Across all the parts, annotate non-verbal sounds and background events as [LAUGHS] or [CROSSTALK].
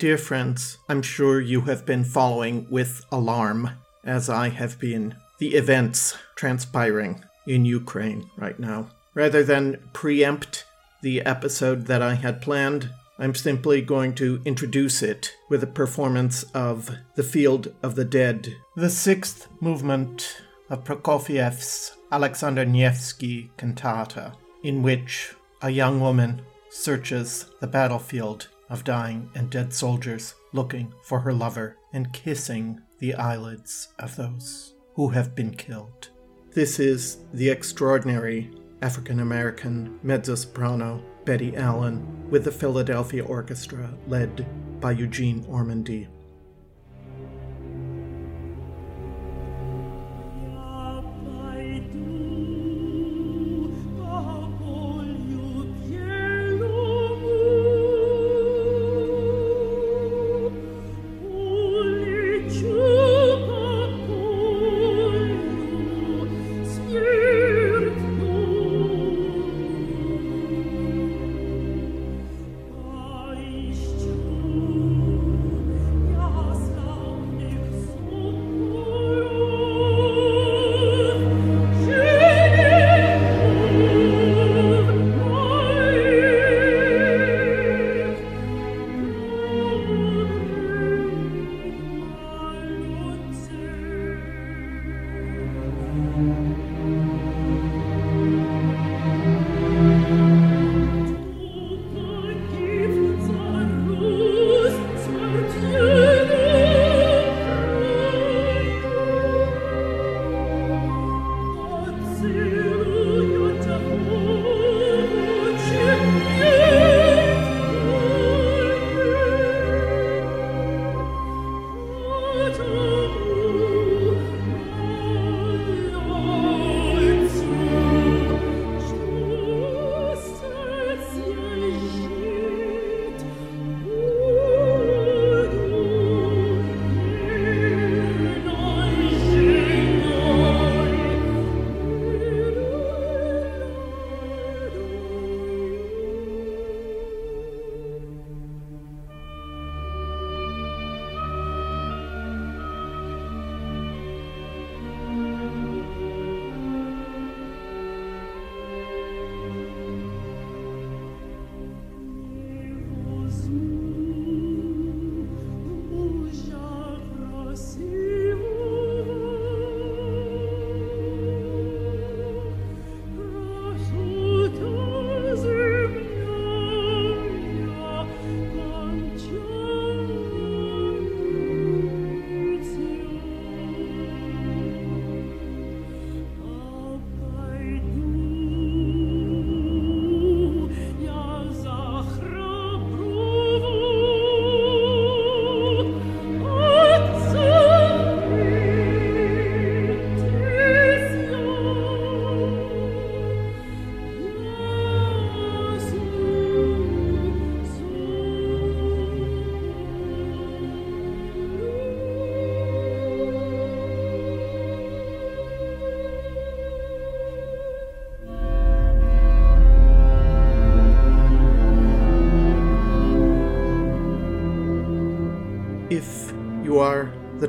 Dear friends, I'm sure you have been following with alarm, as I have been, the events transpiring in Ukraine right now. Rather than preempt the episode that I had planned, I'm simply going to introduce it with a performance of The Field of the Dead, the sixth movement of Prokofiev's Alexander Nevsky cantata, in which a young woman searches the battlefield of dying and dead soldiers looking for her lover and kissing the eyelids of those who have been killed. This is the extraordinary African American mezzo soprano Betty Allen with the Philadelphia Orchestra led by Eugene Ormandy.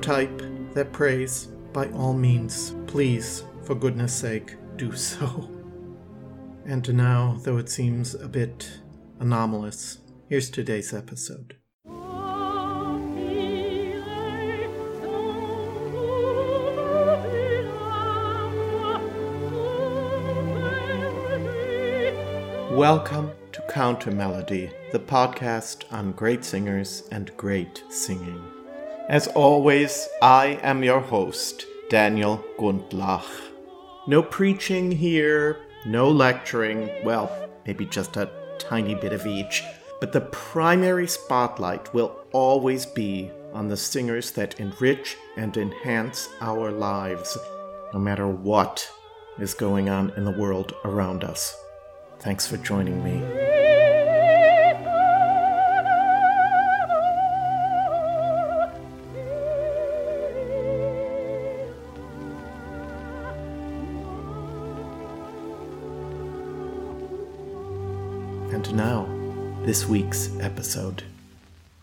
Type that prays, by all means, please, for goodness sake, do so. And now, though it seems a bit anomalous, here's today's episode. Welcome to Countermelody, the podcast on great singers and great singing. As always, I am your host, Daniel Gundlach. No preaching here, no lecturing, well, maybe just a tiny bit of each, but the primary spotlight will always be on the singers that enrich and enhance our lives, no matter what is going on in the world around us. Thanks for joining me. This week's episode.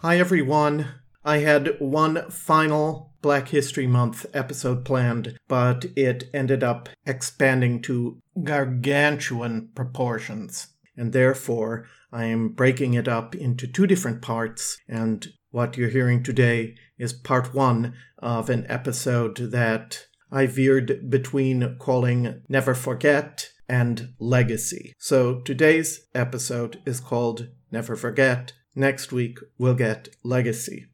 Hi, everyone. I had one final Black History Month episode planned, but it ended up expanding to gargantuan proportions. And therefore, I am breaking it up into two different parts. And what you're hearing today is part one of an episode that I veered between calling Never Forget and Legacy. So today's episode is called Never Forget Next week, we'll get Legacy.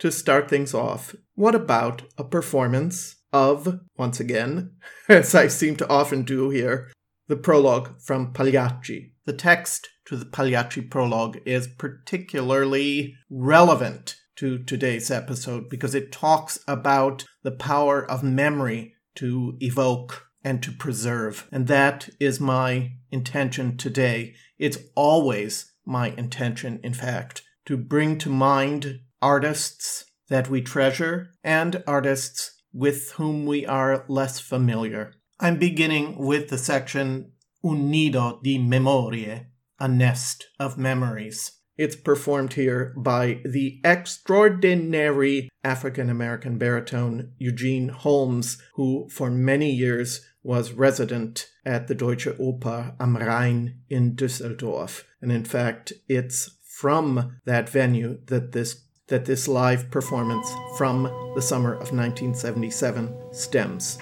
To start things off, what about a performance of, once again, [LAUGHS] as I seem to often do here, the prologue from Pagliacci? The text to the Pagliacci prologue is particularly relevant to today's episode because it talks about the power of memory to evoke and to preserve. And that is my intention today. It's always my intention, in fact, to bring to mind artists that we treasure and artists with whom we are less familiar. I'm beginning with the section Un nido di memorie, a nest of memories. It's performed here by the extraordinary African American baritone Eugene Holmes, who for many years was resident at the Deutsche Oper am Rhein in Düsseldorf. And in fact, it's from that venue that this that this live performance from the summer of 1977 stems.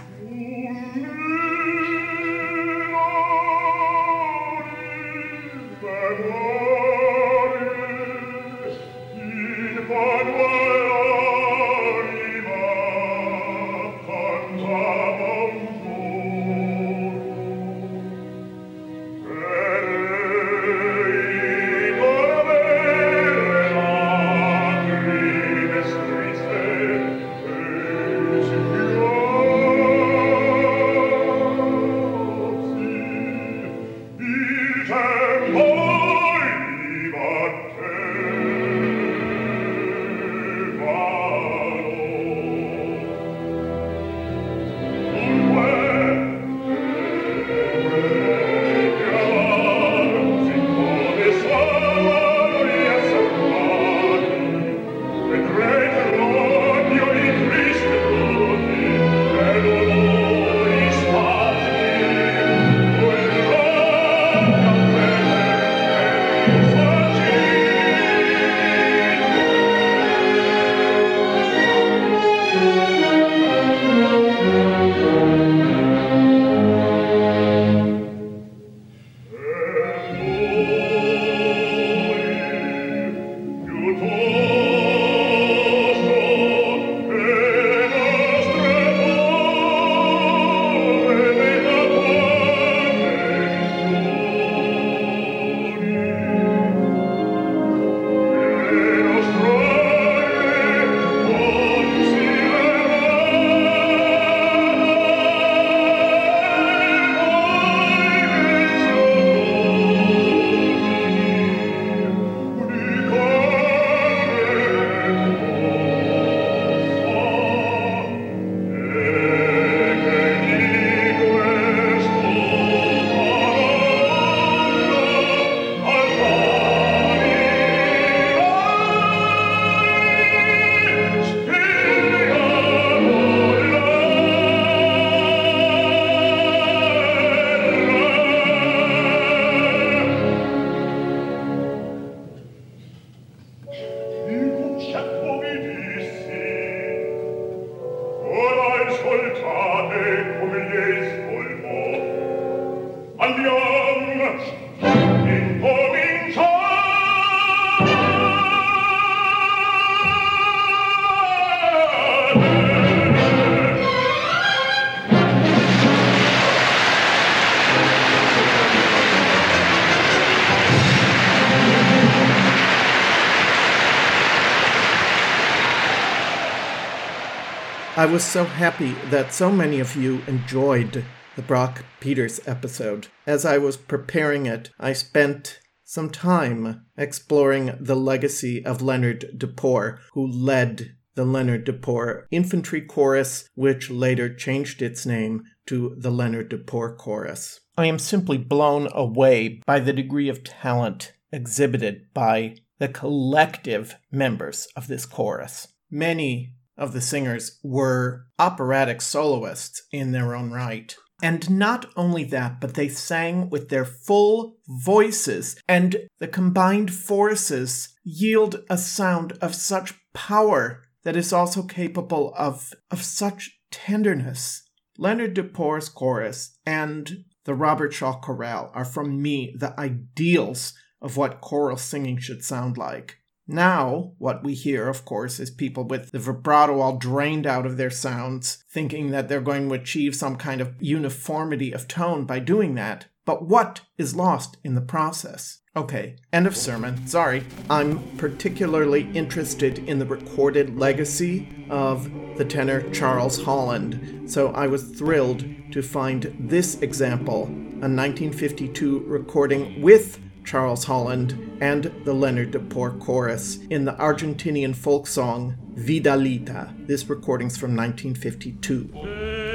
I was so happy that so many of you enjoyed the Brock Peters episode. As I was preparing it, I spent some time exploring the legacy of Leonard De Paur, who led the Leonard De Paur Infantry Chorus, which later changed its name to the Leonard De Paur Chorus. I am simply blown away by the degree of talent exhibited by the collective members of this chorus. Many of the singers were operatic soloists in their own right. And not only that, but they sang with their full voices, and the combined forces yield a sound of such power that is also capable of, of such tenderness. Leonard De Paur's chorus and the Robert Shaw chorale are, from me, the ideals of what choral singing should sound like. Now, what we hear, of course, is people with the vibrato all drained out of their sounds, thinking that they're going to achieve some kind of uniformity of tone by doing that. But what is lost in the process? Okay, end of sermon. Sorry. I'm particularly interested in the recorded legacy of the tenor Charles Holland, so I was thrilled to find this example, a 1952 recording with Charles Holland, and the Leonard de Duport chorus in the Argentinian folk song Vidalita. This recording's from 1952.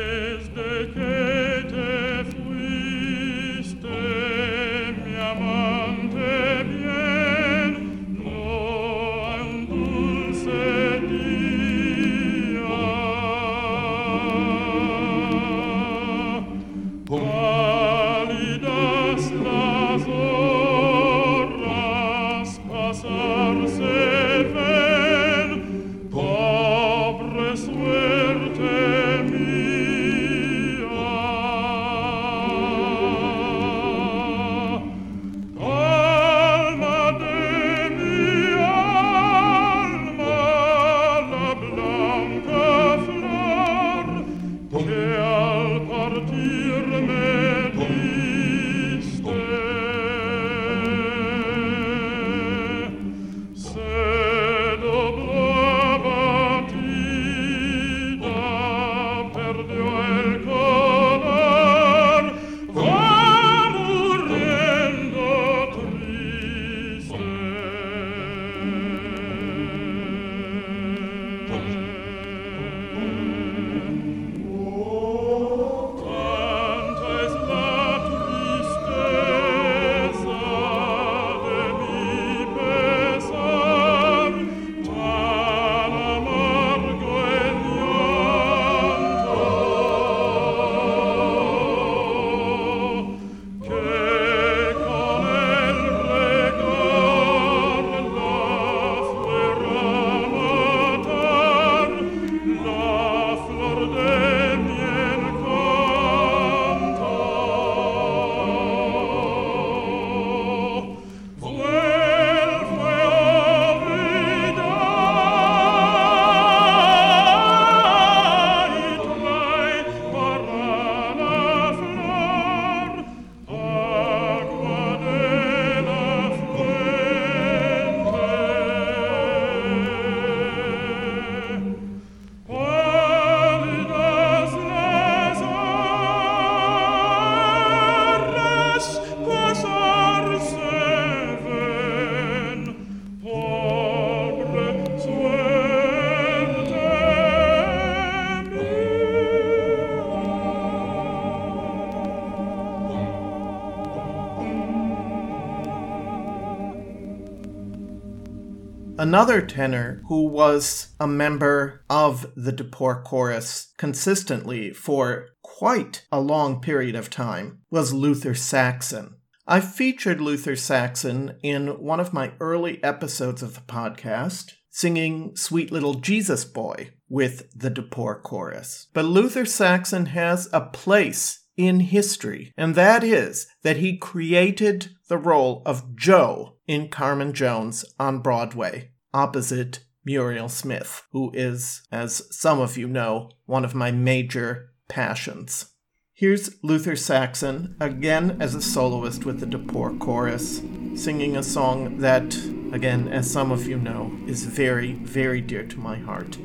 Another tenor who was a member of the De Paur chorus consistently for quite a long period of time was Luther Saxon. I featured Luther Saxon in one of my early episodes of the podcast, singing Sweet Little Jesus Boy with the De Paur chorus. But Luther Saxon has a place in history, and that is that he created the role of Joe in Carmen Jones on Broadway opposite Muriel Smith, who is, as some of you know, one of my major passions. Here's Luther Saxon, again as a soloist with the De Paur Chorus, singing a song that, again, as some of you know, is very, very dear to my heart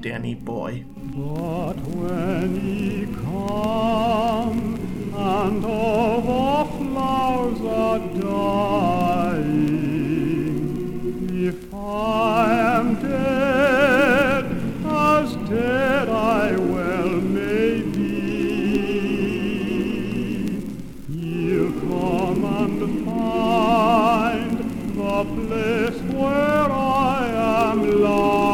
Danny Boy. But when ye come, and all the flowers are dying, if I am dead, as dead I well may be, you come and find the place where I am lost.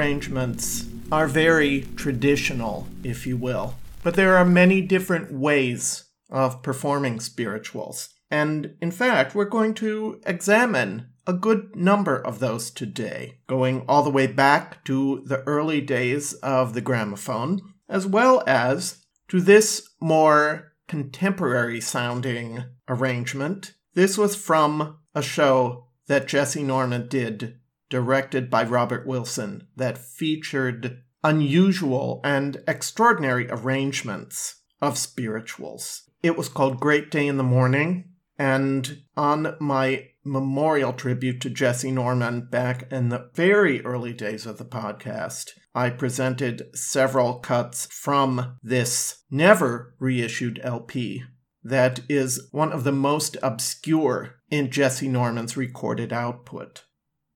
Arrangements are very traditional, if you will, but there are many different ways of performing spirituals. And in fact, we're going to examine a good number of those today, going all the way back to the early days of the gramophone, as well as to this more contemporary sounding arrangement. This was from a show that Jessye Norman did, directed by Robert Wilson, that featured unusual and extraordinary arrangements of spirituals. It was called Great Day in the Morning, and on my memorial tribute to Jessye Norman back in the very early days of the podcast, I presented several cuts from this never reissued LP that is one of the most obscure in Jessye Norman's recorded output.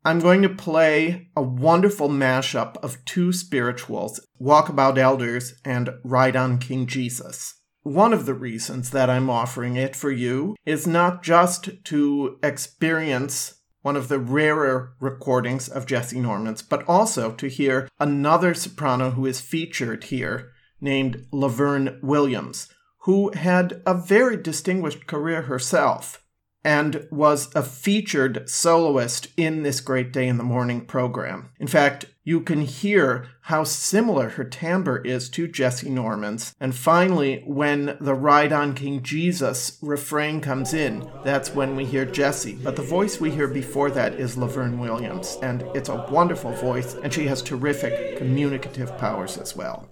I'm going to play a wonderful mashup of two spirituals, Walkabout Elders and Ride on King Jesus. One of the reasons that I'm offering it for you is not just to experience one of the rarer recordings of Jessye Norman's, but also to hear another soprano who is featured here named Laverne Williams, who had a very distinguished career herself and was a featured soloist in this Great Day in the Morning program. In fact, you can hear how similar her timbre is to Jessye Norman's. And finally, when the Ride on King Jesus refrain comes in, that's when we hear Jessye. But the voice we hear before that is Laverne Williams, and it's a wonderful voice, and she has terrific communicative powers as well.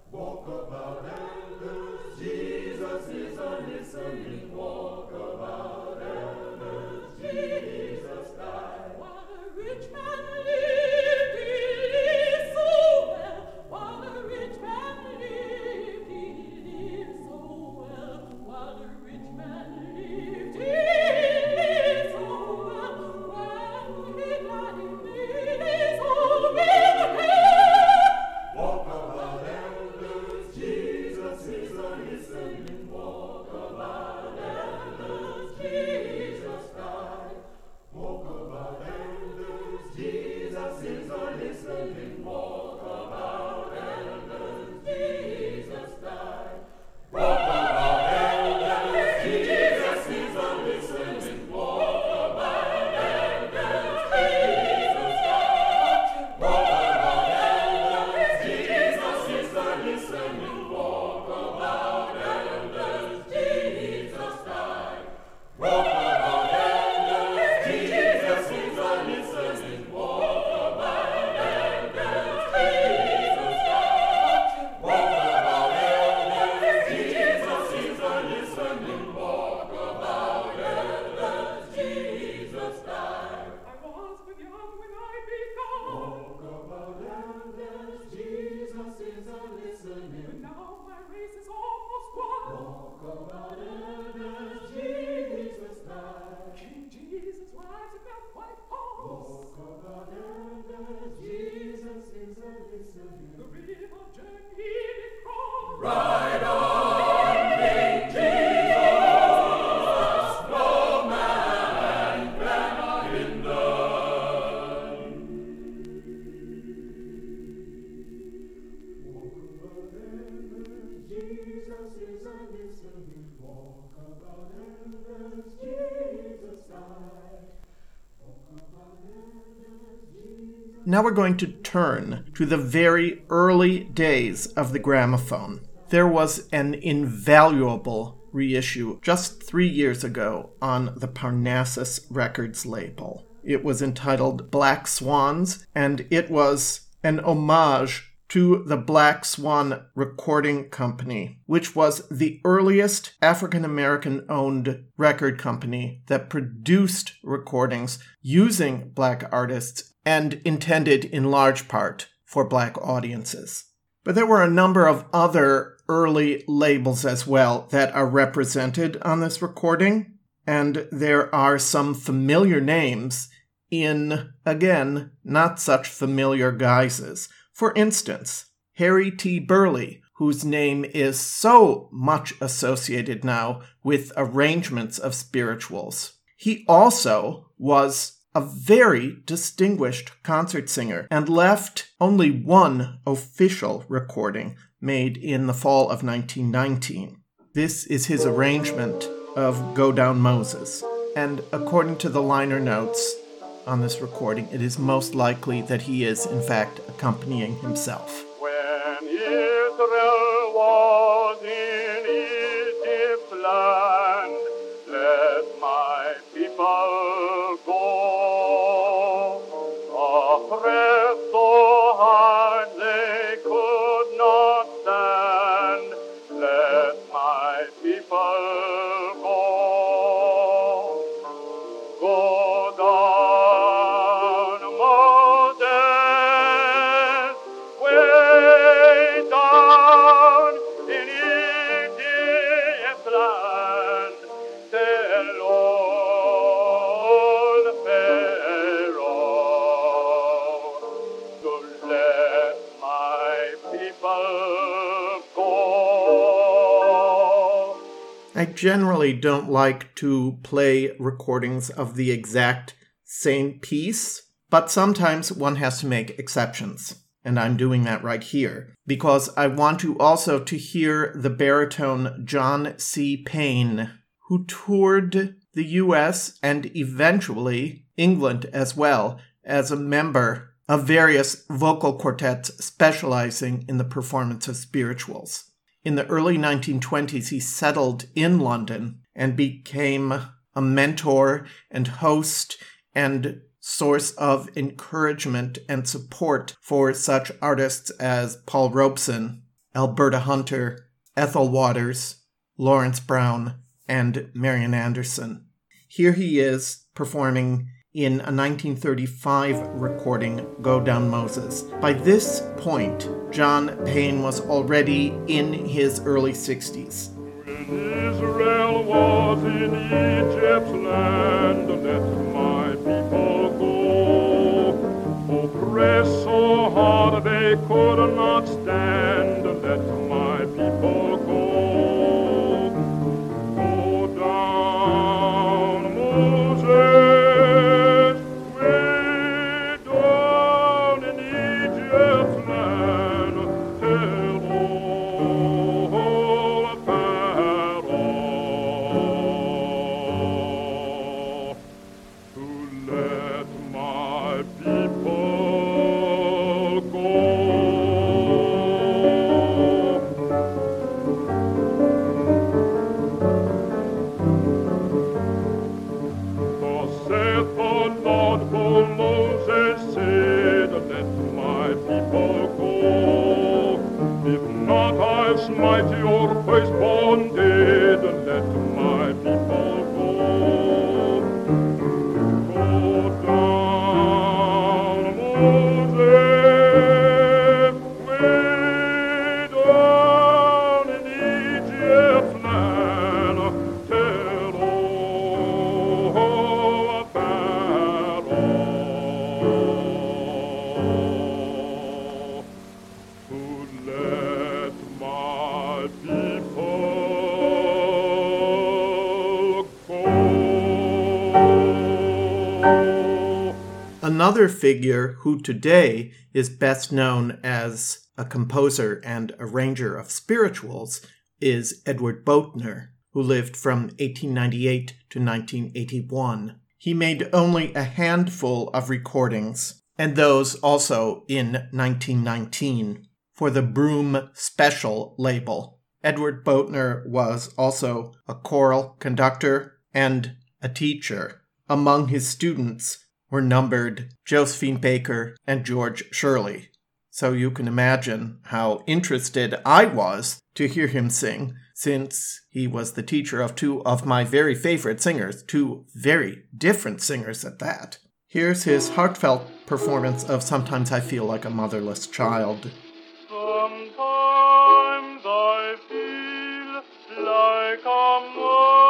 Now we're going to turn to the very early days of the gramophone. There was an invaluable reissue just three years ago on the Parnassus Records label. It was entitled Black Swans, and it was an homage to the Black Swan Recording Company, which was the earliest African American owned record company that produced recordings using black artists and intended in large part for black audiences. But there were a number of other early labels as well that are represented on this recording, and there are some familiar names in, again, not such familiar guises. For instance, Harry T. Burleigh, whose name is so much associated now with arrangements of spirituals. He also was a very distinguished concert singer and left only one official recording made in the fall of 1919. This is his arrangement of Go Down Moses. And according to the liner notes on this recording, it is most likely that he is, in fact, accompanying himself. When Israel I generally don't like to play recordings of the exact same piece, but sometimes one has to make exceptions. And I'm doing that right here because I want to also to hear the baritone John C. Payne, who toured the US and eventually England as well as a member of various vocal quartets specializing in the performance of spirituals. In the early 1920s, he settled in London and became a mentor and host and source of encouragement and support for such artists as Paul Robeson, Alberta Hunter, Ethel Waters, Lawrence Brown, and Marian Anderson. Here he is performing in a 1935 recording, Go Down Moses. By this point, John Payne was already in his early 60s. When Israel was in Egypt's land, let my people go. Oppressed so hard they could not Another figure who today is best known as a composer and arranger of spirituals is Edward Boatner, who lived from 1898 to 1981. He made only a handful of recordings, and those also in 1919, for the Broome Special label. Edward Boatner was also a choral conductor and a teacher. Among his students were numbered Josephine Baker and George Shirley. So you can imagine how interested I was to hear him sing, since he was the teacher of two of my very favorite singers, two very different singers at that. Here's his heartfelt performance of Sometimes I Feel Like a Motherless Child. Sometimes I feel like a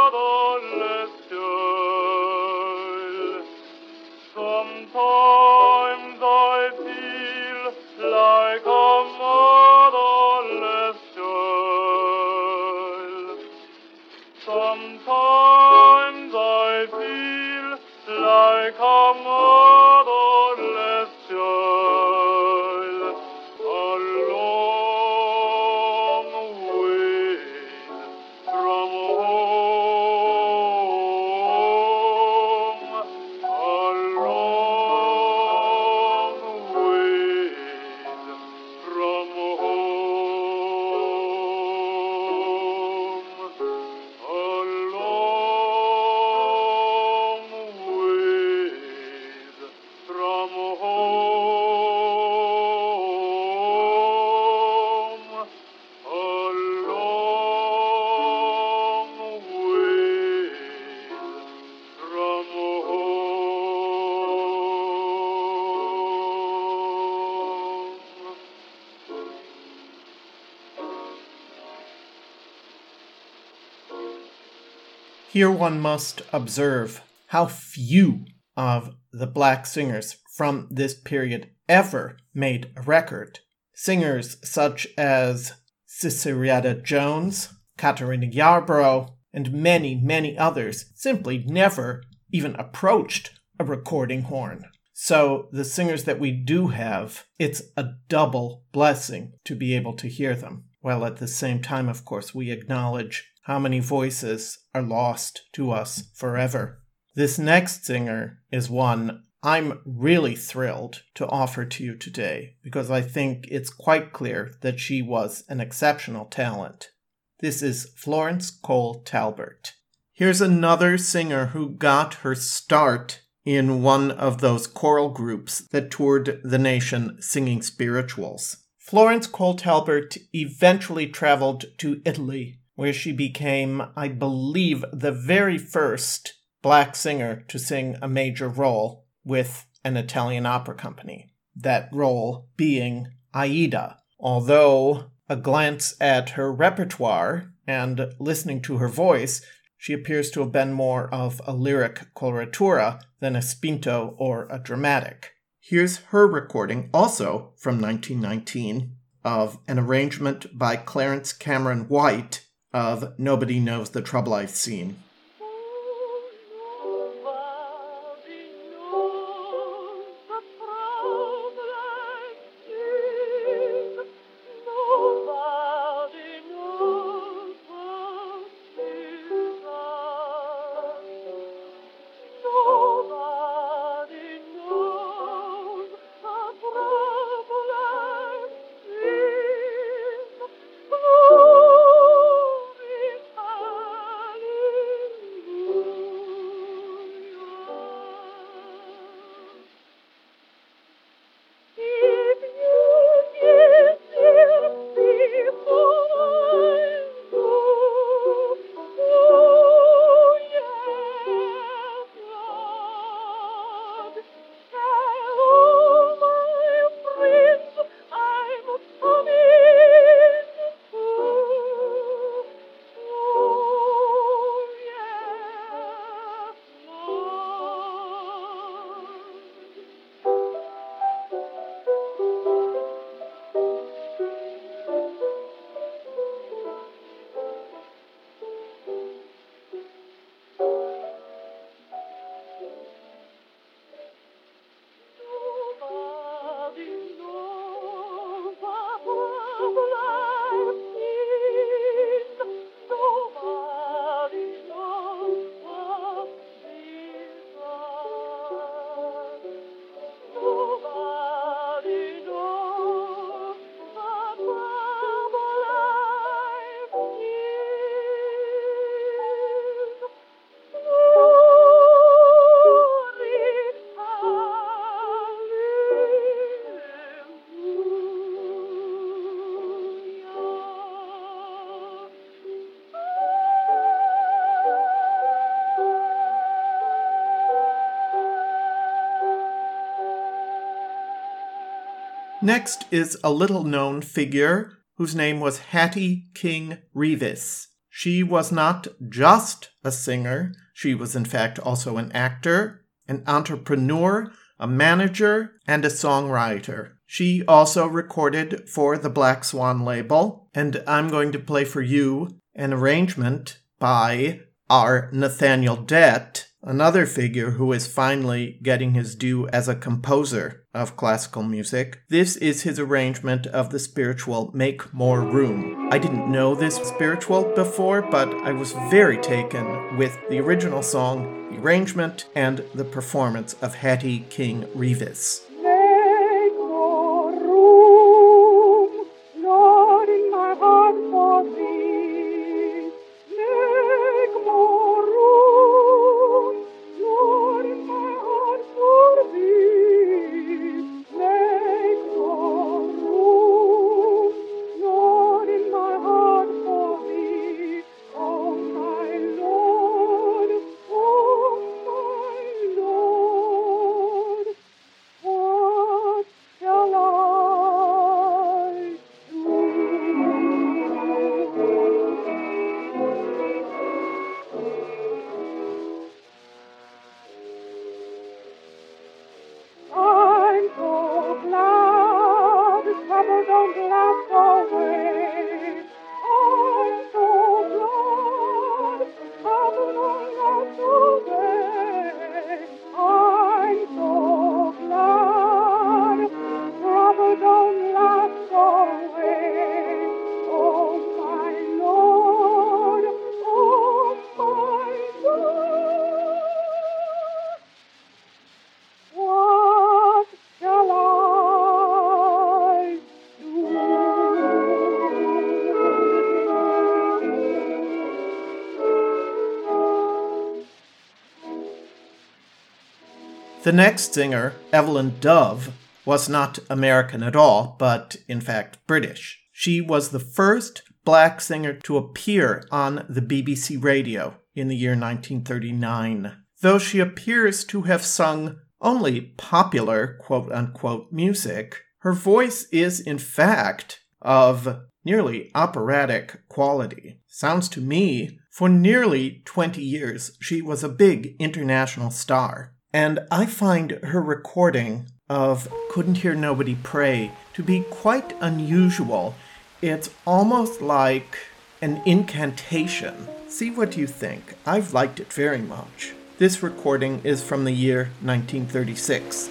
Here one must observe how few of the black singers from this period ever made a record. Singers such as Sissieretta Jones, Katarina Yarborough, and many, many others simply never even approached a recording horn. So the singers that we do have, it's a double blessing to be able to hear them. While at the same time, of course, we acknowledge how many voices are lost to us forever. This next singer is one I'm really thrilled to offer to you today because I think it's quite clear that she was an exceptional talent. This is Florence Cole Talbert. Here's another singer who got her start in one of those choral groups that toured the nation singing spirituals. Florence Cole Talbert eventually traveled to Italy, where she became, I believe, the very first black singer to sing a major role with an Italian opera company. That role being Aida. Although a glance at her repertoire and listening to her voice, she appears to have been more of a lyric coloratura than a spinto or a dramatic. Here's her recording, also from 1919, of an arrangement by Clarence Cameron White of Nobody Knows the Trouble I've Seen. Next is a little known figure whose name was Hattie King Reeves. She was not just a singer, she was in fact also an actor, an entrepreneur, a manager, and a songwriter. She also recorded for the Black Swan label, and I'm going to play for you an arrangement by R. Nathaniel Dett Another figure who is finally getting his due as a composer of classical music. This is his arrangement of the spiritual Make More Room. I didn't know this spiritual before, but I was very taken with the original song, the arrangement, and the performance of Hattie King Reeves. The next singer, Evelyn Dove, was not American at all, but in fact British. She was the first black singer to appear on the BBC radio in the year 1939. Though she appears to have sung only popular quote unquote music, her voice is in fact of nearly operatic quality. Sounds to me, for nearly 20 years, she was a big international star. And I find her recording of Couldn't Hear Nobody Pray to be quite unusual. It's almost like an incantation. See what you think. I've liked it very much. This recording is from the year 1936.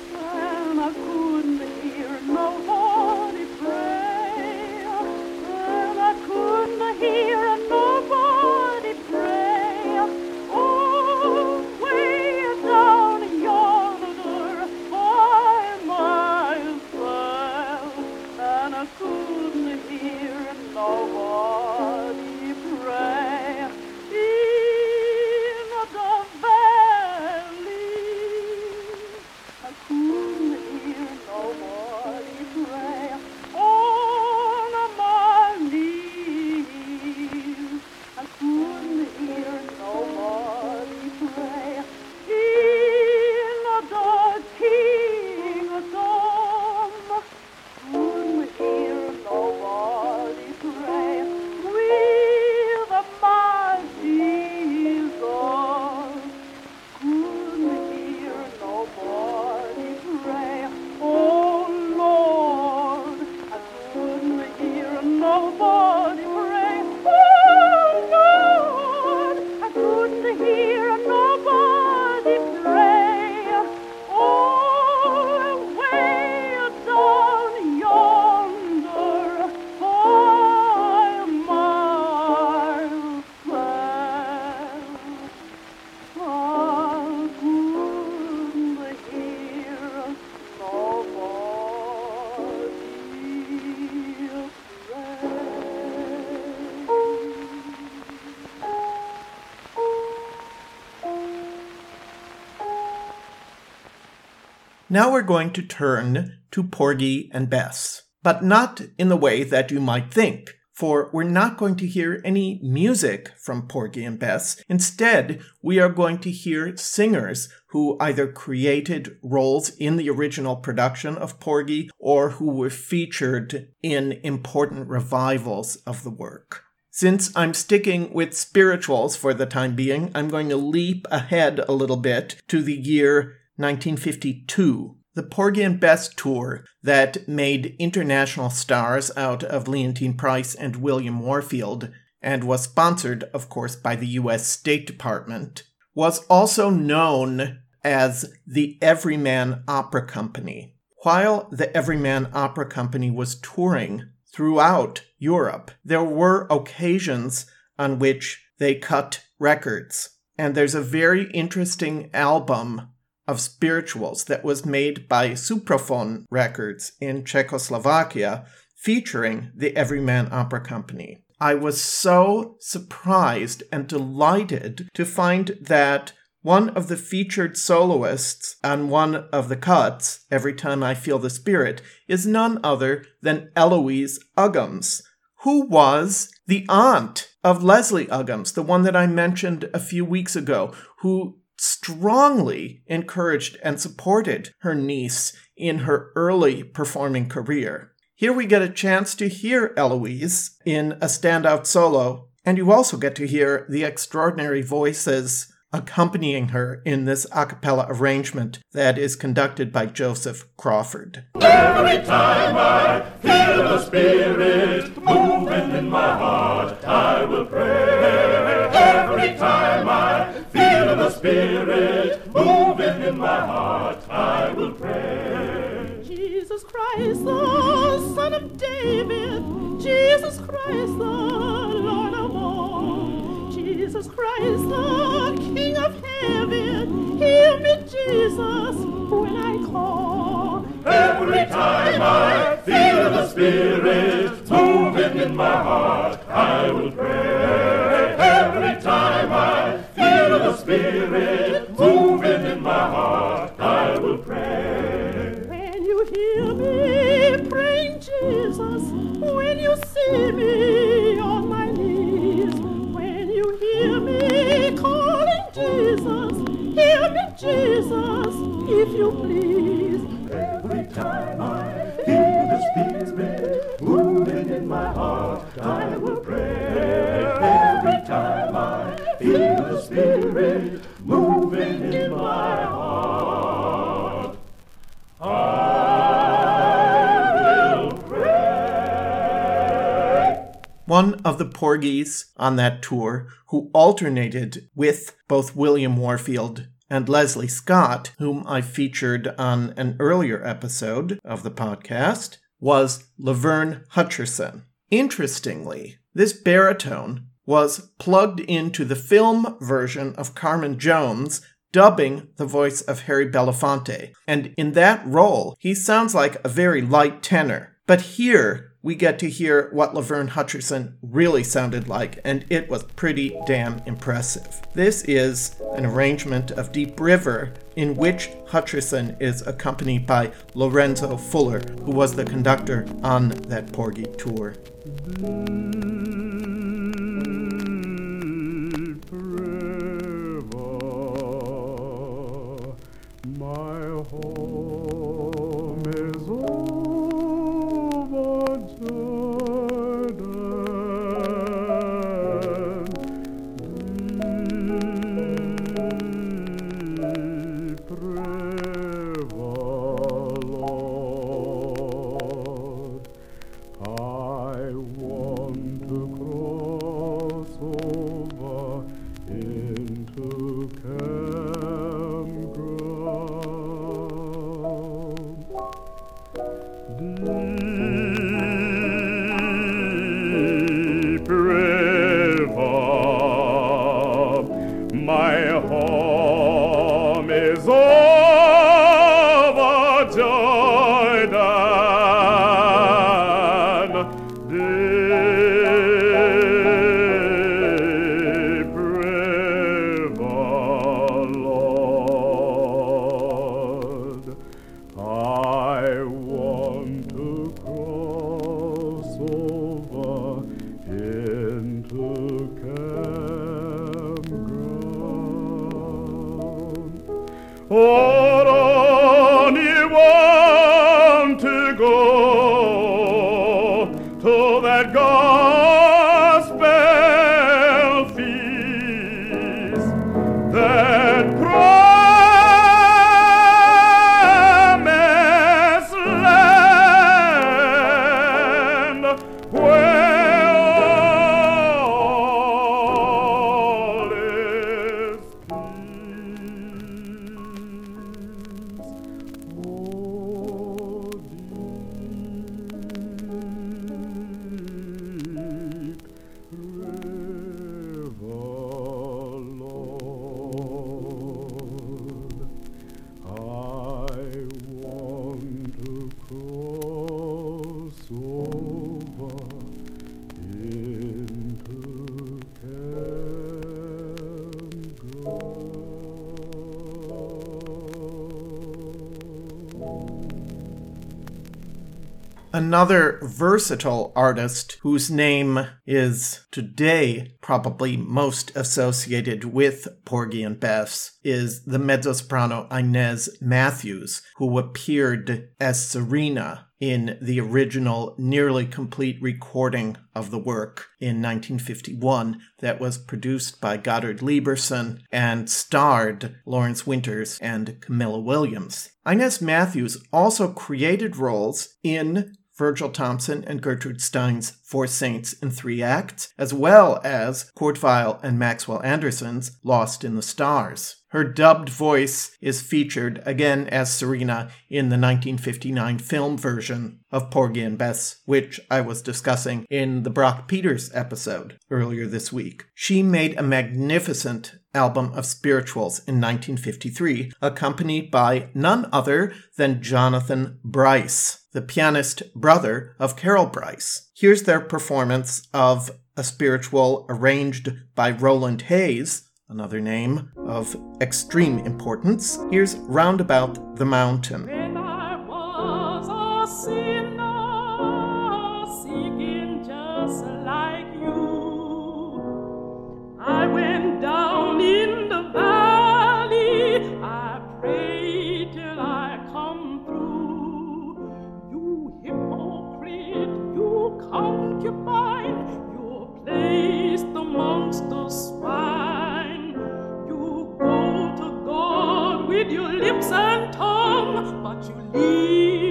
Now we're going to turn to Porgy and Bess, but not in the way that you might think, for we're not going to hear any music from Porgy and Bess. Instead, we are going to hear singers who either created roles in the original production of Porgy or who were featured in important revivals of the work. Since I'm sticking with spirituals for the time being, I'm going to leap ahead a little bit to the year 1952, the Porgy and Bess tour that made international stars out of Leontyne Price and William Warfield, and was sponsored, of course, by the US State Department, was also known as the Everyman Opera Company. While the Everyman Opera Company was touring throughout Europe, there were occasions on which they cut records. And there's a very interesting album of spirituals that was made by Supraphon Records in Czechoslovakia featuring the Everyman Opera Company. I was so surprised and delighted to find that one of the featured soloists on one of the cuts, Every Time I Feel the Spirit, is none other than Eloise Uggams, who was the aunt of Leslie Uggams, the one that I mentioned a few weeks ago, who strongly encouraged and supported her niece in her early performing career. Here we get a chance to hear Eloise in a standout solo, and you also get to hear the extraordinary voices accompanying her in this a cappella arrangement that is conducted by Joseph Crawford. Every time I feel the Spirit moving in my heart, I will pray. Spirit moving in my heart, I will pray. Jesus Christ, the Son of David, Jesus Christ, the Lord of all, Jesus Christ, the King of heaven, hear me, Jesus, when I call. Every time I feel the Spirit moving in my heart, I will pray. Spirit moving in my heart, I will pray. When you hear me praying Jesus, when you see me on my knees, when you hear me calling Jesus, hear me Jesus, if you please. Every time I hear the Spirit moving in my heart, I will pray. Every time I feel the Spirit moving in my heart. I will pray. One of the Porgies on that tour who alternated with both William Warfield and Leslie Scott, whom I featured on an earlier episode of the podcast, was LeVern Hutcherson. Interestingly, this baritone was plugged into the film version of Carmen Jones dubbing the voice of Harry Belafonte. And in that role, he sounds like a very light tenor. But here, we get to hear what LeVern Hutcherson really sounded like, and it was pretty damn impressive. This is an arrangement of Deep River in which Hutcherson is accompanied by Lorenzo Fuller, who was the conductor on that Porgy tour. Mm-hmm. Versatile artist whose name is today probably most associated with Porgy and Bess is the mezzo-soprano Inez Matthews, who appeared as Serena in the original nearly complete recording of the work in 1951 that was produced by Goddard Lieberson and starred Lawrence Winters and Camilla Williams. Inez Matthews also created roles in Virgil Thomson and Gertrude Stein's Four Saints in Three Acts, as well as Kurt Weill and Maxwell Anderson's Lost in the Stars. Her dubbed voice is featured again as Serena in the 1959 film version of Porgy and Bess, which I was discussing in the Brock Peters episode earlier this week. She made a magnificent album of spirituals in 1953, accompanied by none other than Jonathan Brice, the pianist brother of Carol Brice. Here's their performance of a spiritual arranged by Roland Hayes, another name of extreme importance. Here's Roundabout the Mountain. When I was a sinner, seeking you, I went down in your lips and tongue, but you leave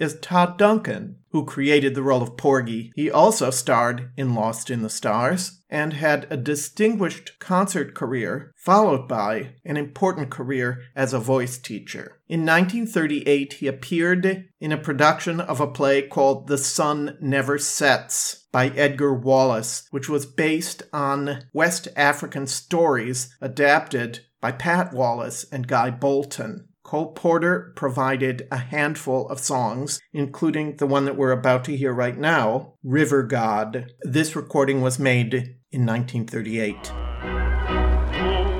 Is Todd Duncan, who created the role of Porgy. He also starred in Lost in the Stars and had a distinguished concert career, followed by an important career as a voice teacher. In 1938, he appeared in a production of a play called The Sun Never Sets by Edgar Wallace, which was based on West African stories adapted by Pat Wallace and Guy Bolton. Cole Porter provided a handful of songs, including the one that we're about to hear right now, River God. This recording was made in 1938. You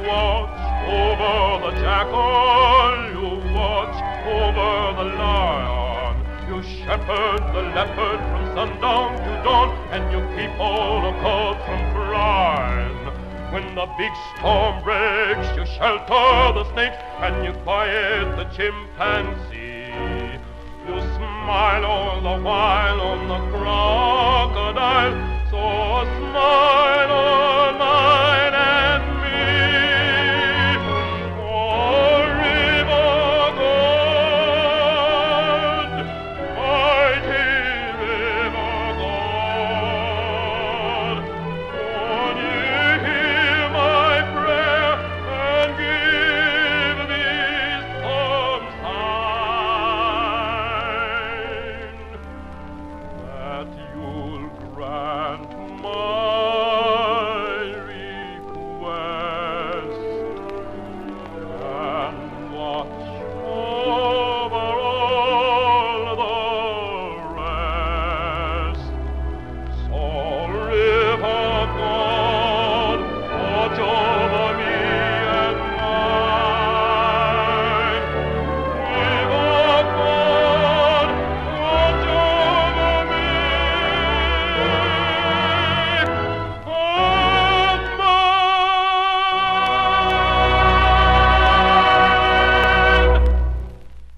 watch over the jackal, you watch over the lion, you shepherd the leopard from sundown to dawn, and you keep all the cold from crying. When the big storm breaks, you shelter the snake and you quiet the chimpanzee. You smile all the while on the crocodile, so smile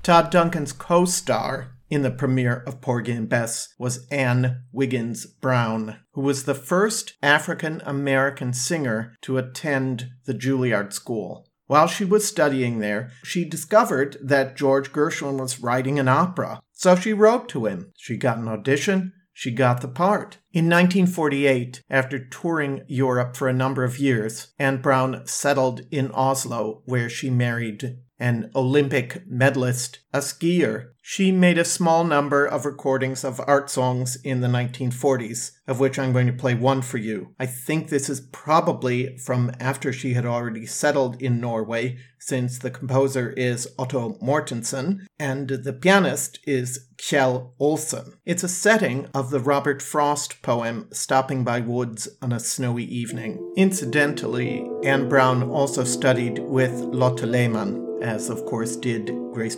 Todd Duncan's co star in the premiere of Porgy and Bess was Anne Wiggins Brown, who was the first African American singer to attend the Juilliard School. While she was studying there, she discovered that George Gershwin was writing an opera. So she wrote to him. She got an audition. She got the part. In 1948, after touring Europe for a number of years, Anne Brown settled in Oslo, where she married an Olympic medalist, a skier. She made a small number of recordings of art songs in the 1940s, of which I'm going to play one for you. I think this is probably from after she had already settled in Norway, since the composer is Otto Mortensen and the pianist is Kjell Olsen. It's a setting of the Robert Frost poem Stopping by Woods on a Snowy Evening. Incidentally, Anne Brown also studied with Lotte Lehmann, as of course did Grace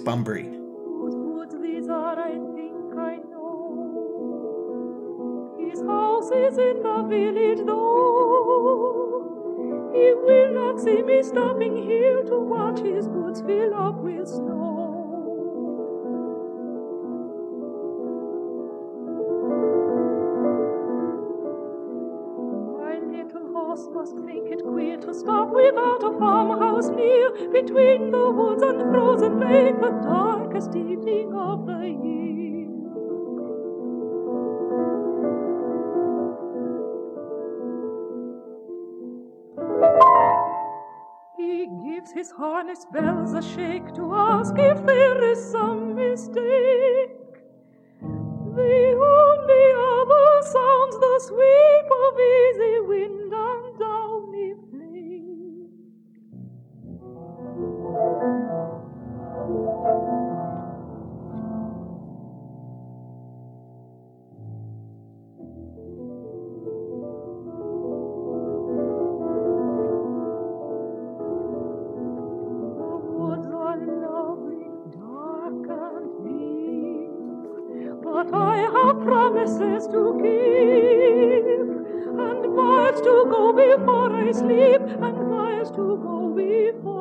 is in the village, though. He will not see me stopping here to watch his boots fill up with snow. My little horse must it to stop without a farmhouse near, between the woods and frozen lake, the darkest evening of the year. He gives his harness bells a shake to ask if there is some mistake. The only other sounds the sweep of easy wind and downy I have promises to keep, and miles to go before I sleep, and miles to go before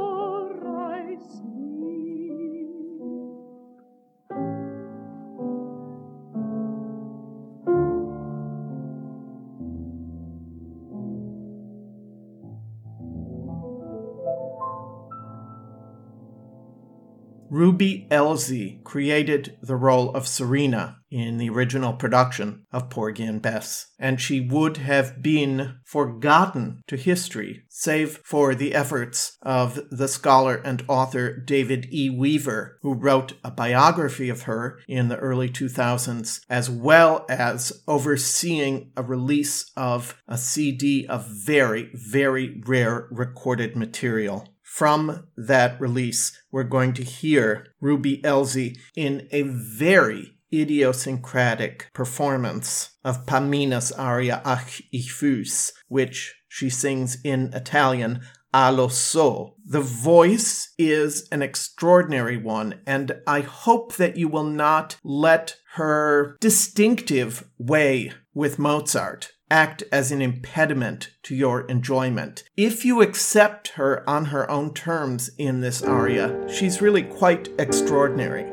Ruby Elzy created the role of Serena in the original production of Porgy and Bess, and she would have been forgotten to history save for the efforts of the scholar and author David E. Weaver, who wrote a biography of her in the early 2000s, as well as overseeing a release of a CD of very, very rare recorded material. From that release, we're going to hear Ruby Elzy in a very idiosyncratic performance of Pamina's aria Ach ich fühl's, which she sings in Italian allo so. The voice is an extraordinary one, and I hope that you will not let her distinctive way with Mozart act as an impediment to your enjoyment. If you accept her on her own terms in this aria, she's really quite extraordinary.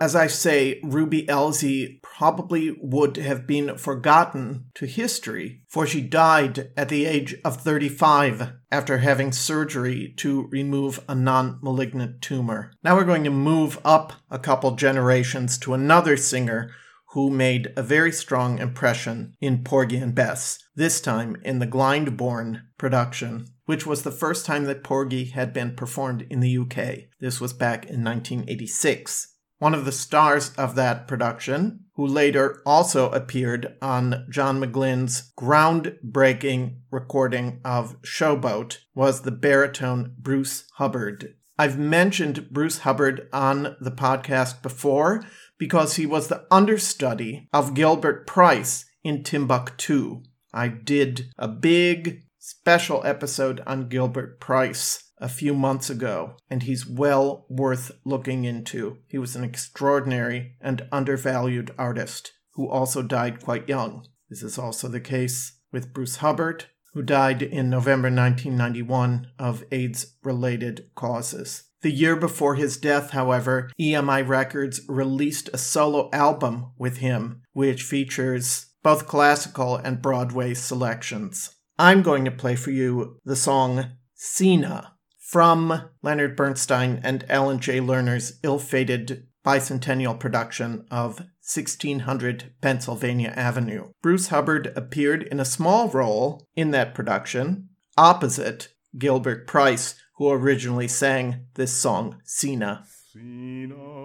As I say, Ruby Elzy probably would have been forgotten to history, for she died at the age of 35 after having surgery to remove a non malignant tumor. Now we're going to move up a couple generations to another singer who made a very strong impression in Porgy and Bess, this time in the Glyndebourne production, which was the first time that Porgy had been performed in the UK. This was back in 1986 one of the stars of that production, who later also appeared on John McGlinn's groundbreaking recording of Showboat, was the baritone Bruce Hubbard. I've mentioned Bruce Hubbard on the podcast before because he was the understudy of Gilbert Price in Timbuktu. I did a big special episode on Gilbert Price a few months ago, and he's well worth looking into. He was an extraordinary and undervalued artist who also died quite young. This is also the case with Bruce Hubbard, who died in November 1991 of AIDS related causes. The year before his death, however, EMI Records released a solo album with him, which features both classical and Broadway selections. I'm going to play for you the song Seena from Leonard Bernstein and Alan Jay Lerner's ill fated bicentennial production of 1600 Pennsylvania Avenue. Bruce Hubbard appeared in a small role in that production, opposite Gilbert Price, who originally sang this song, Seena. Seena,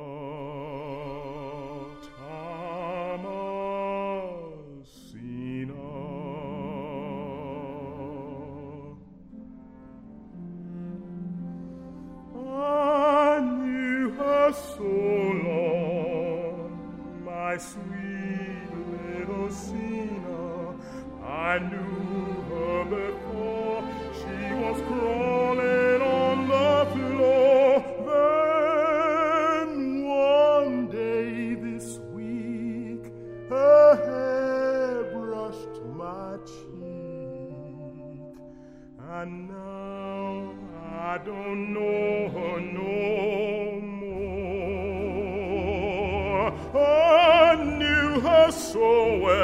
now I don't know her no more. I knew her so well,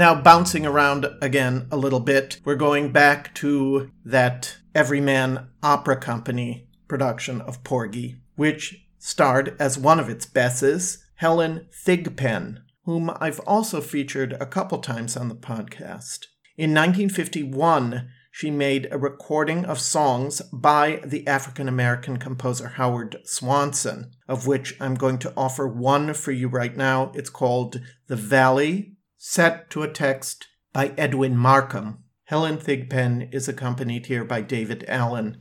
Now, bouncing around again a little bit, we're going back to that Everyman Opera Company production of Porgy, which starred as one of its Besses, Helen Thigpen, whom I've also featured a couple times on the podcast. In 1951, she made a recording of songs by the African American composer Howard Swanson, of which I'm going to offer one for you right now. It's called The Valley, set to a text by Edwin Markham. Helen Thigpen is accompanied here by David Allen.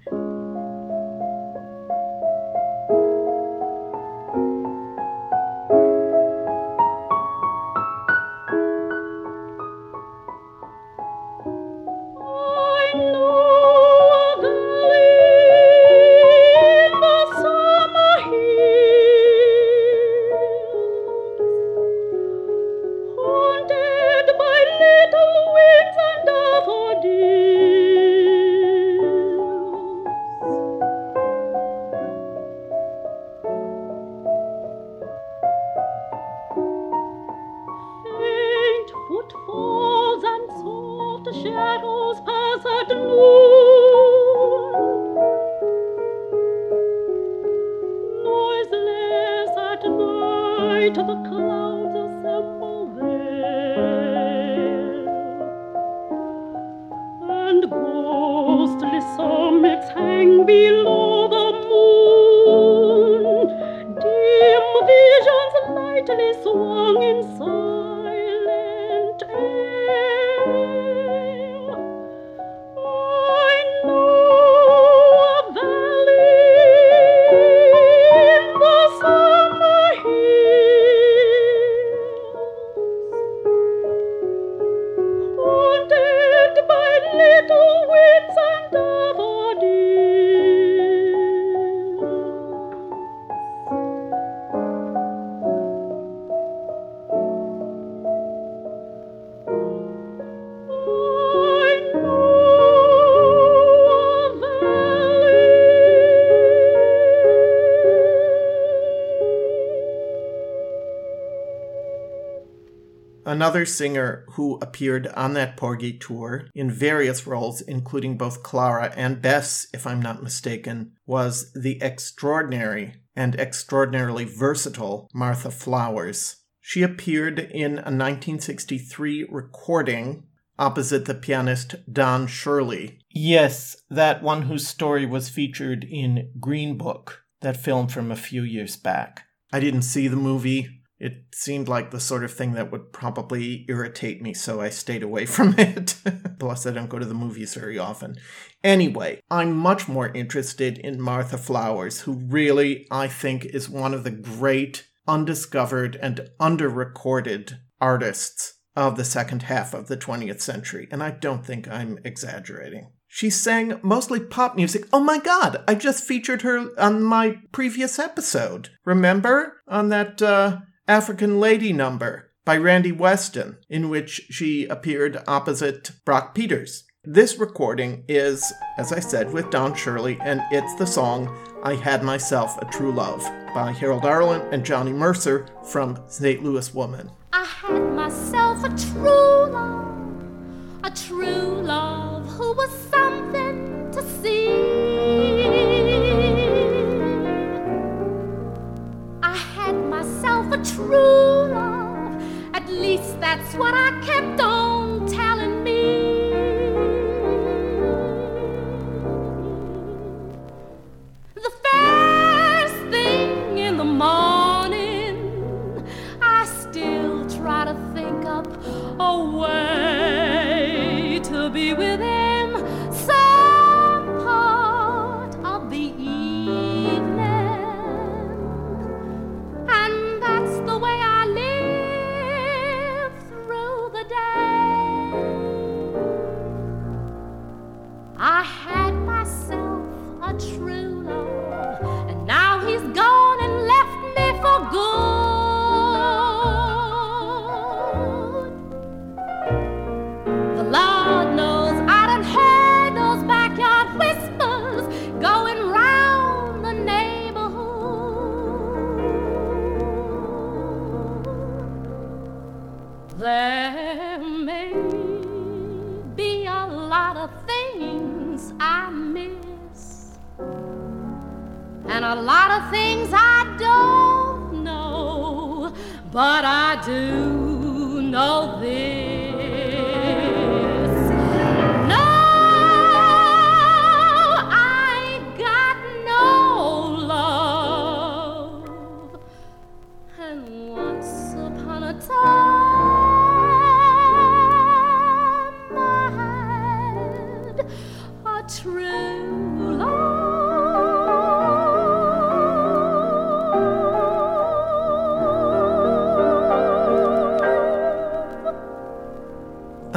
Another singer who appeared on that Porgy tour in various roles, including both Clara and Bess, if I'm not mistaken, was the extraordinary and extraordinarily versatile Martha Flowers. She appeared in a 1963 recording opposite the pianist Don Shirley. Yes, that one whose story was featured in Green Book, that film from a few years back. I didn't see the movie. It seemed like the sort of thing that would probably irritate me, so I stayed away [LAUGHS] from it. Plus, I don't go to the movies very often. Anyway, I'm much more interested in Martha Flowers, who really, I think, is one of the great undiscovered and under-recorded artists of the second half of the 20th century, and I don't think I'm exaggerating. She sang mostly pop music. Oh my god, I just featured her on my previous episode. Remember? On that uh, African Lady number by Randy Weston, in which she appeared opposite Brock Peters. This recording is, as I said, with Don Shirley, and it's the song I Had Myself a True Love by Harold Arlen and Johnny Mercer from St. Louis Woman. I had myself a true love, a true love who was something to see. A true love, at least that's what I kept on telling me. The first thing in the morning, a lot of things I don't know, but I do know this.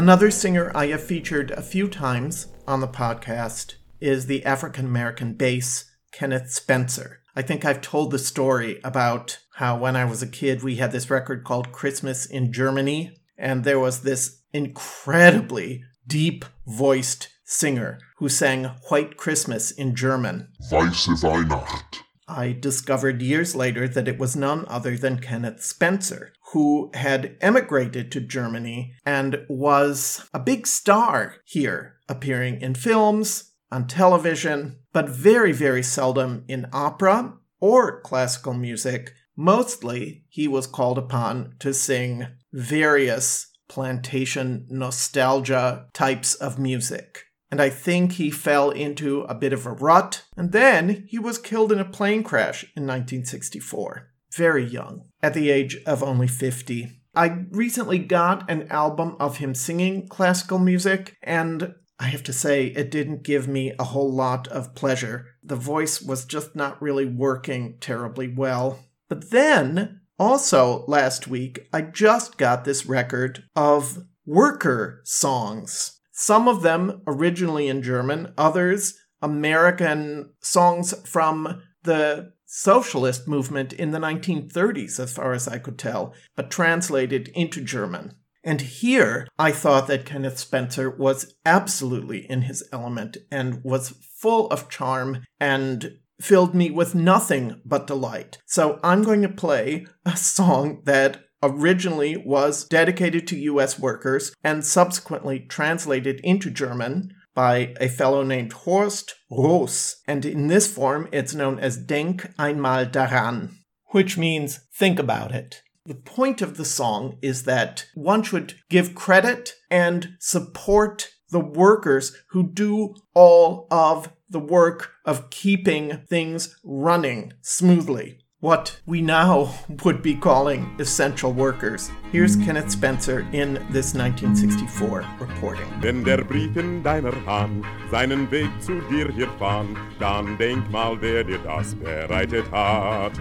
Another singer I have featured a few times on the podcast is the African American bass Kenneth Spencer. I think I've told the story about how when I was a kid we had this record called Christmas in Germany, and there was this incredibly deep voiced singer who sang White Christmas in German. Weiße Weihnacht. I discovered years later that it was none other than Kenneth Spencer, who had emigrated to Germany and was a big star here, appearing in films, on television, but very, very seldom in opera or classical music. Mostly, he was called upon to sing various plantation nostalgia types of music. And I think he fell into a bit of a rut, and then he was killed in a plane crash in 1964. Very young, at the age of only 50. I recently got an album of him singing classical music, and I have to say, it didn't give me a whole lot of pleasure. The voice was just not really working terribly well. But then, also last week, I just got this record of worker songs. Some of them originally in German, others American songs from the socialist movement in the 1930s, as far as I could tell, but translated into German. And here, I thought that Kenneth Spencer was absolutely in his element and was full of charm and filled me with nothing but delight. So I'm going to play a song that originally was dedicated to US workers and subsequently translated into German by a fellow named Horst Roos, and in this form it's known as Denk einmal daran, which means think about it. The point of the song is that one should give credit and support the workers who do all of the work of keeping things running smoothly what we now [LAUGHS] would be calling essential workers. Here's hmm. Kenneth Spencer in this 1964 reporting. Wenn der Brief deiner Hand seinen Weg zu dir hier fand, dann denk mal, wer dir das bereitet hat.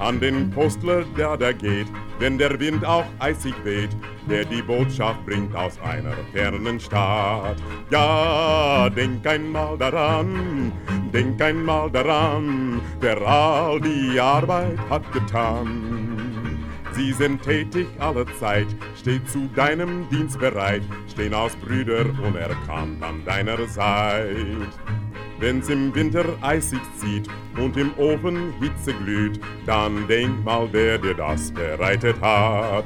An den Postler, der da geht, wenn der Wind auch eisig weht, der die Botschaft bringt aus einer fernen Stadt. Ja, denk einmal daran, denk einmal daran, wer all die Arbeit hat getan. Sie sind tätig alle Zeit, steht zu deinem Dienst bereit, stehen aus Brüder unerkannt an deiner Seite. Wenn's im Winter eisig zieht und im Ofen Hitze glüht, dann denk mal, wer dir das bereitet hat.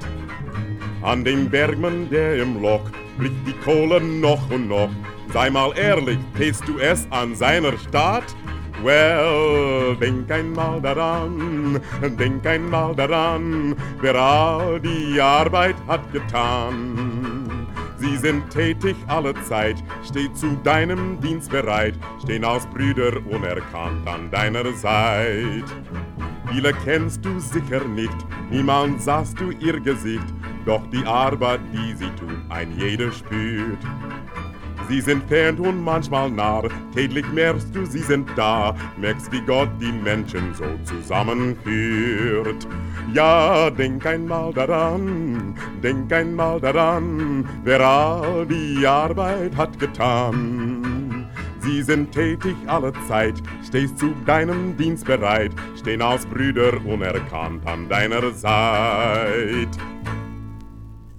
An dem Bergmann, der im Loch blickt die Kohle noch und noch. Sei mal ehrlich, tätst du es an seiner Stadt? Well, denk einmal daran, denk einmal daran, wer all die Arbeit hat getan. Sie sind tätig alle Zeit, steht zu deinem Dienst bereit, stehen aus Brüder unerkannt an deiner Seite. Viele kennst du sicher nicht, niemand sahst du ihr Gesicht, doch die Arbeit, die sie tun, ein jeder spürt. Sie sind fern und manchmal nah, täglich merkst du, sie sind da, merkst, wie Gott die Menschen so zusammenführt. Ja, denk einmal daran, denk einmal daran, wer all die Arbeit hat getan. Sie sind tätig alle Zeit, stehst zu deinem Dienst bereit, stehen als Brüder unerkannt an deiner Seite.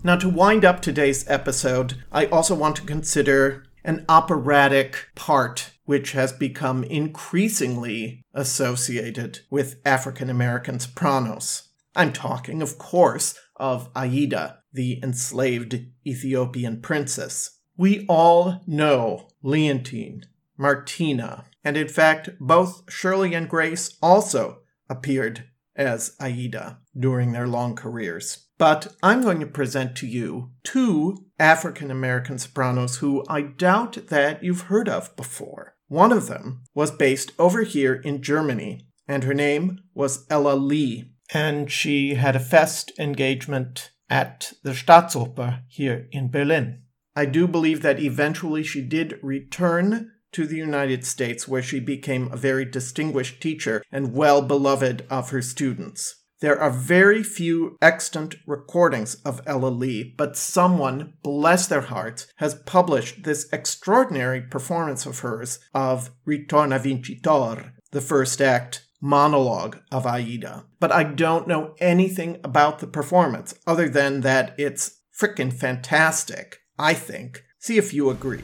Now, to wind up today's episode, I also want to consider an operatic part which has become increasingly associated with African American sopranos. I'm talking, of course, of Aida, the enslaved Ethiopian princess. We all know Leontyne, Martina, and in fact, both Shirley and Grace also appeared as Aida during their long careers. But I'm going to present to you two African American sopranos who I doubt that you've heard of before. One of them was based over here in Germany, and her name was Ella Lee, and she had a fest engagement at the Staatsoper here in Berlin. I do believe that eventually she did return to the United States, where she became a very distinguished teacher and well beloved of her students. There are very few extant recordings of Ella Lee, but someone, bless their hearts, has published this extraordinary performance of hers of Ritorna Vincitor, the first act monologue of Aida. But I don't know anything about the performance other than that it's frickin' fantastic, I think. See if you agree.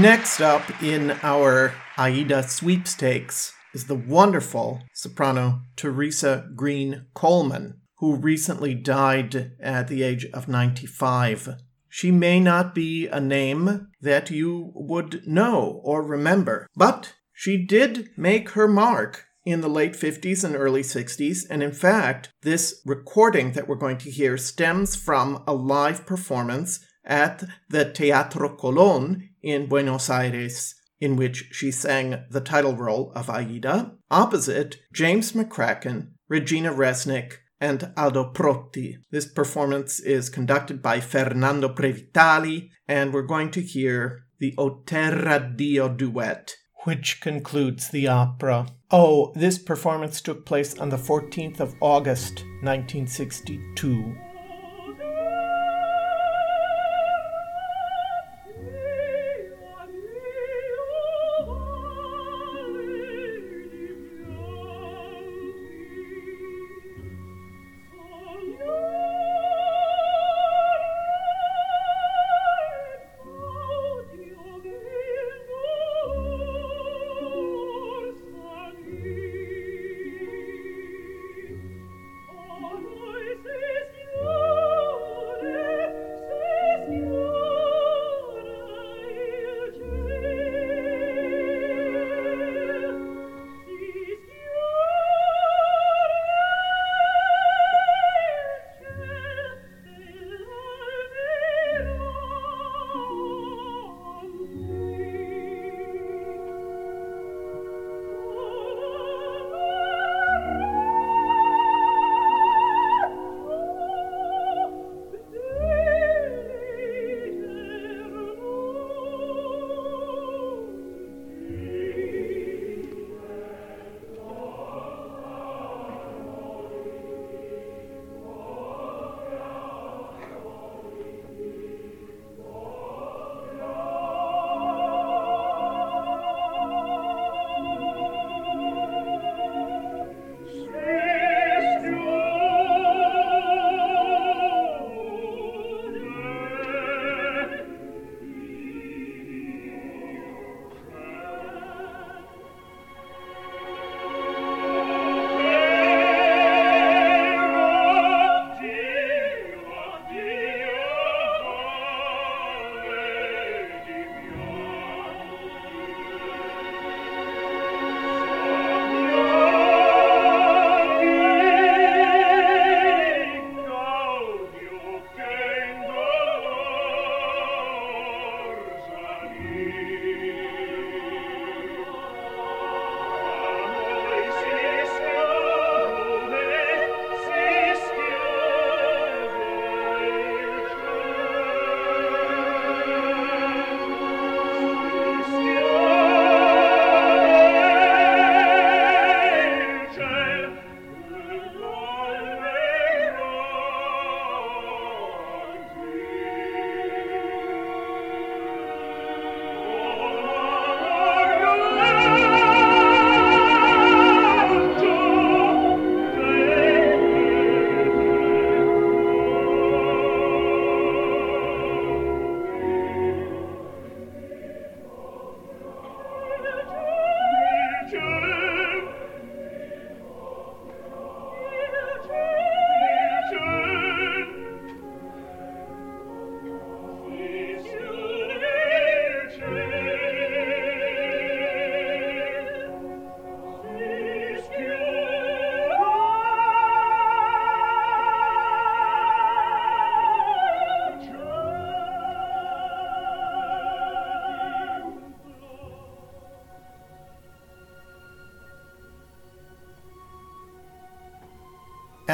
Next up in our Aida sweepstakes is the wonderful soprano Teresa Green Coleman, who recently died at the age of 95. She may not be a name that you would know or remember, but she did make her mark in the late 50s and early 60s. And in fact, this recording that we're going to hear stems from a live performance at the Teatro Colón in Buenos Aires, in which she sang the title role of Aida, opposite James McCracken, Regina Resnick, and Aldo Protti. This performance is conducted by Fernando Previtali, and we're going to hear the O Terra Addio duet, which concludes the opera. Oh, this performance took place on the 14th of August, 1962.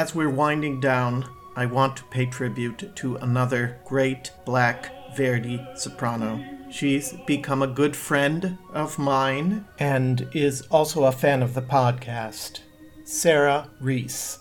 As we're winding down, I want to pay tribute to another great black Verdi soprano. She's become a good friend of mine and is also a fan of the podcast, Sarah Reese.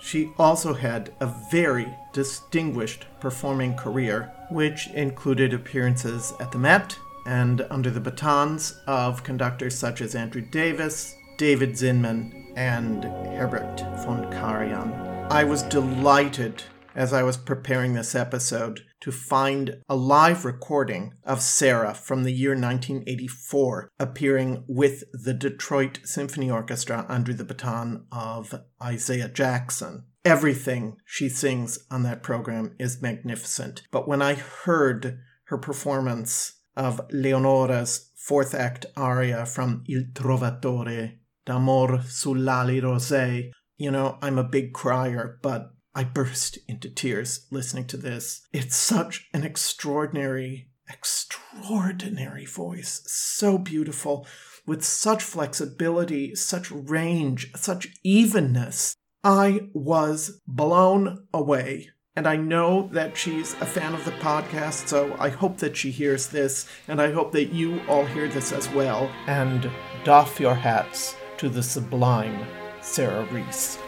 She also had a very distinguished performing career, which included appearances at the Met and under the batons of conductors such as Andrew Davis, David Zinman, and Herbert von Karajan. I was delighted as I was preparing this episode to find a live recording of Sarah from the year 1984 appearing with the Detroit Symphony Orchestra under the baton of Isaiah Jackson. Everything she sings on that program is magnificent. But when I heard her performance of Leonora's fourth act aria from Il Trovatore d'Amor sull'ali rosee, you know, I'm a big crier, but I burst into tears listening to this. It's such an extraordinary, extraordinary voice. So beautiful, with such flexibility, such range, such evenness. I was blown away. And I know that she's a fan of the podcast, so I hope that she hears this, and I hope that you all hear this as well. And doff your hats to the sublime Sarah Reese.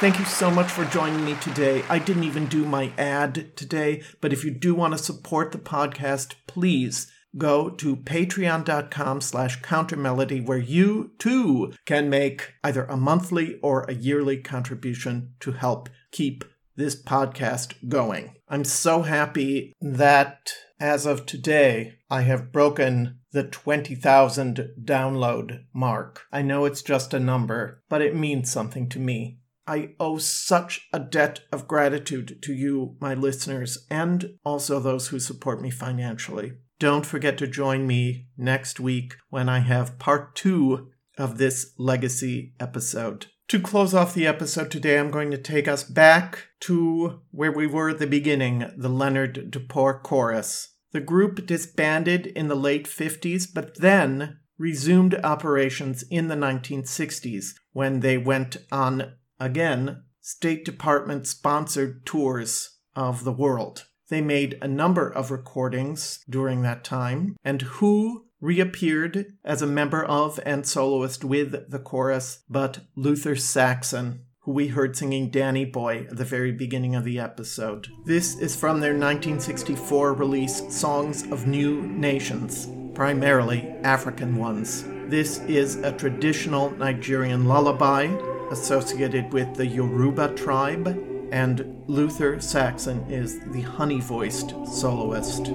Thank you so much for joining me today. I didn't even do my ad today, but if you do want to support the podcast, please go to patreon.com slash countermelody where you too can make either a monthly or a yearly contribution to help keep this podcast going. I'm so happy that as of today, I have broken the 20,000 download mark. I know it's just a number, but it means something to me. I owe such a debt of gratitude to you, my listeners, and also those who support me financially. Don't forget to join me next week when I have part two of this legacy episode. To close off the episode today, I'm going to take us back to where we were at the beginning the Leonard De Paur Chorus. The group disbanded in the late 50s, but then resumed operations in the 1960s when they went on again, State Department sponsored tours of the world. They made a number of recordings during that time, and Who reappeared as a member of and soloist with the chorus, but Luther Saxon, who we heard singing Danny Boy at the very beginning of the episode. This is from their 1964 release, Songs of New Nations, primarily African ones. This is a traditional Nigerian lullaby associated with the Yoruba tribe, and Luther Saxon is the honey voiced soloist.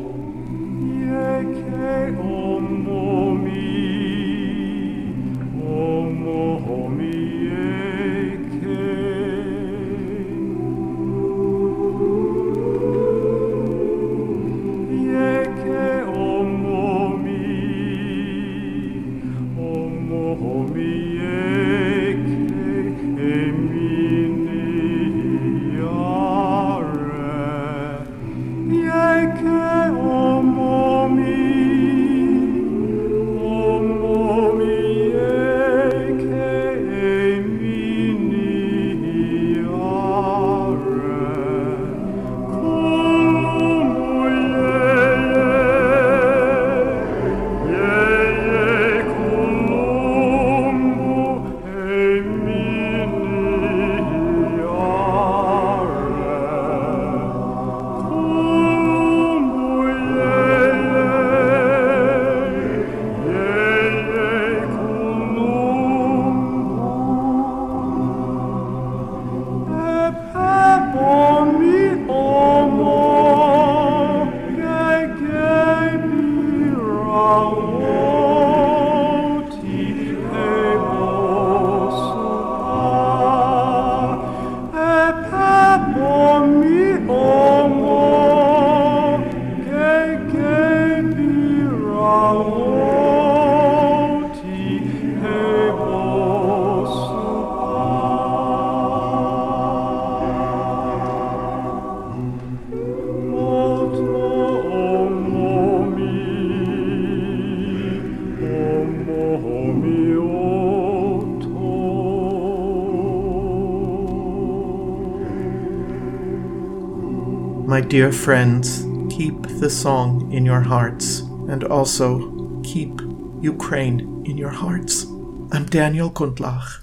Dear friends, keep the song in your hearts and also keep Ukraine in your hearts. I'm Daniel Gundlach.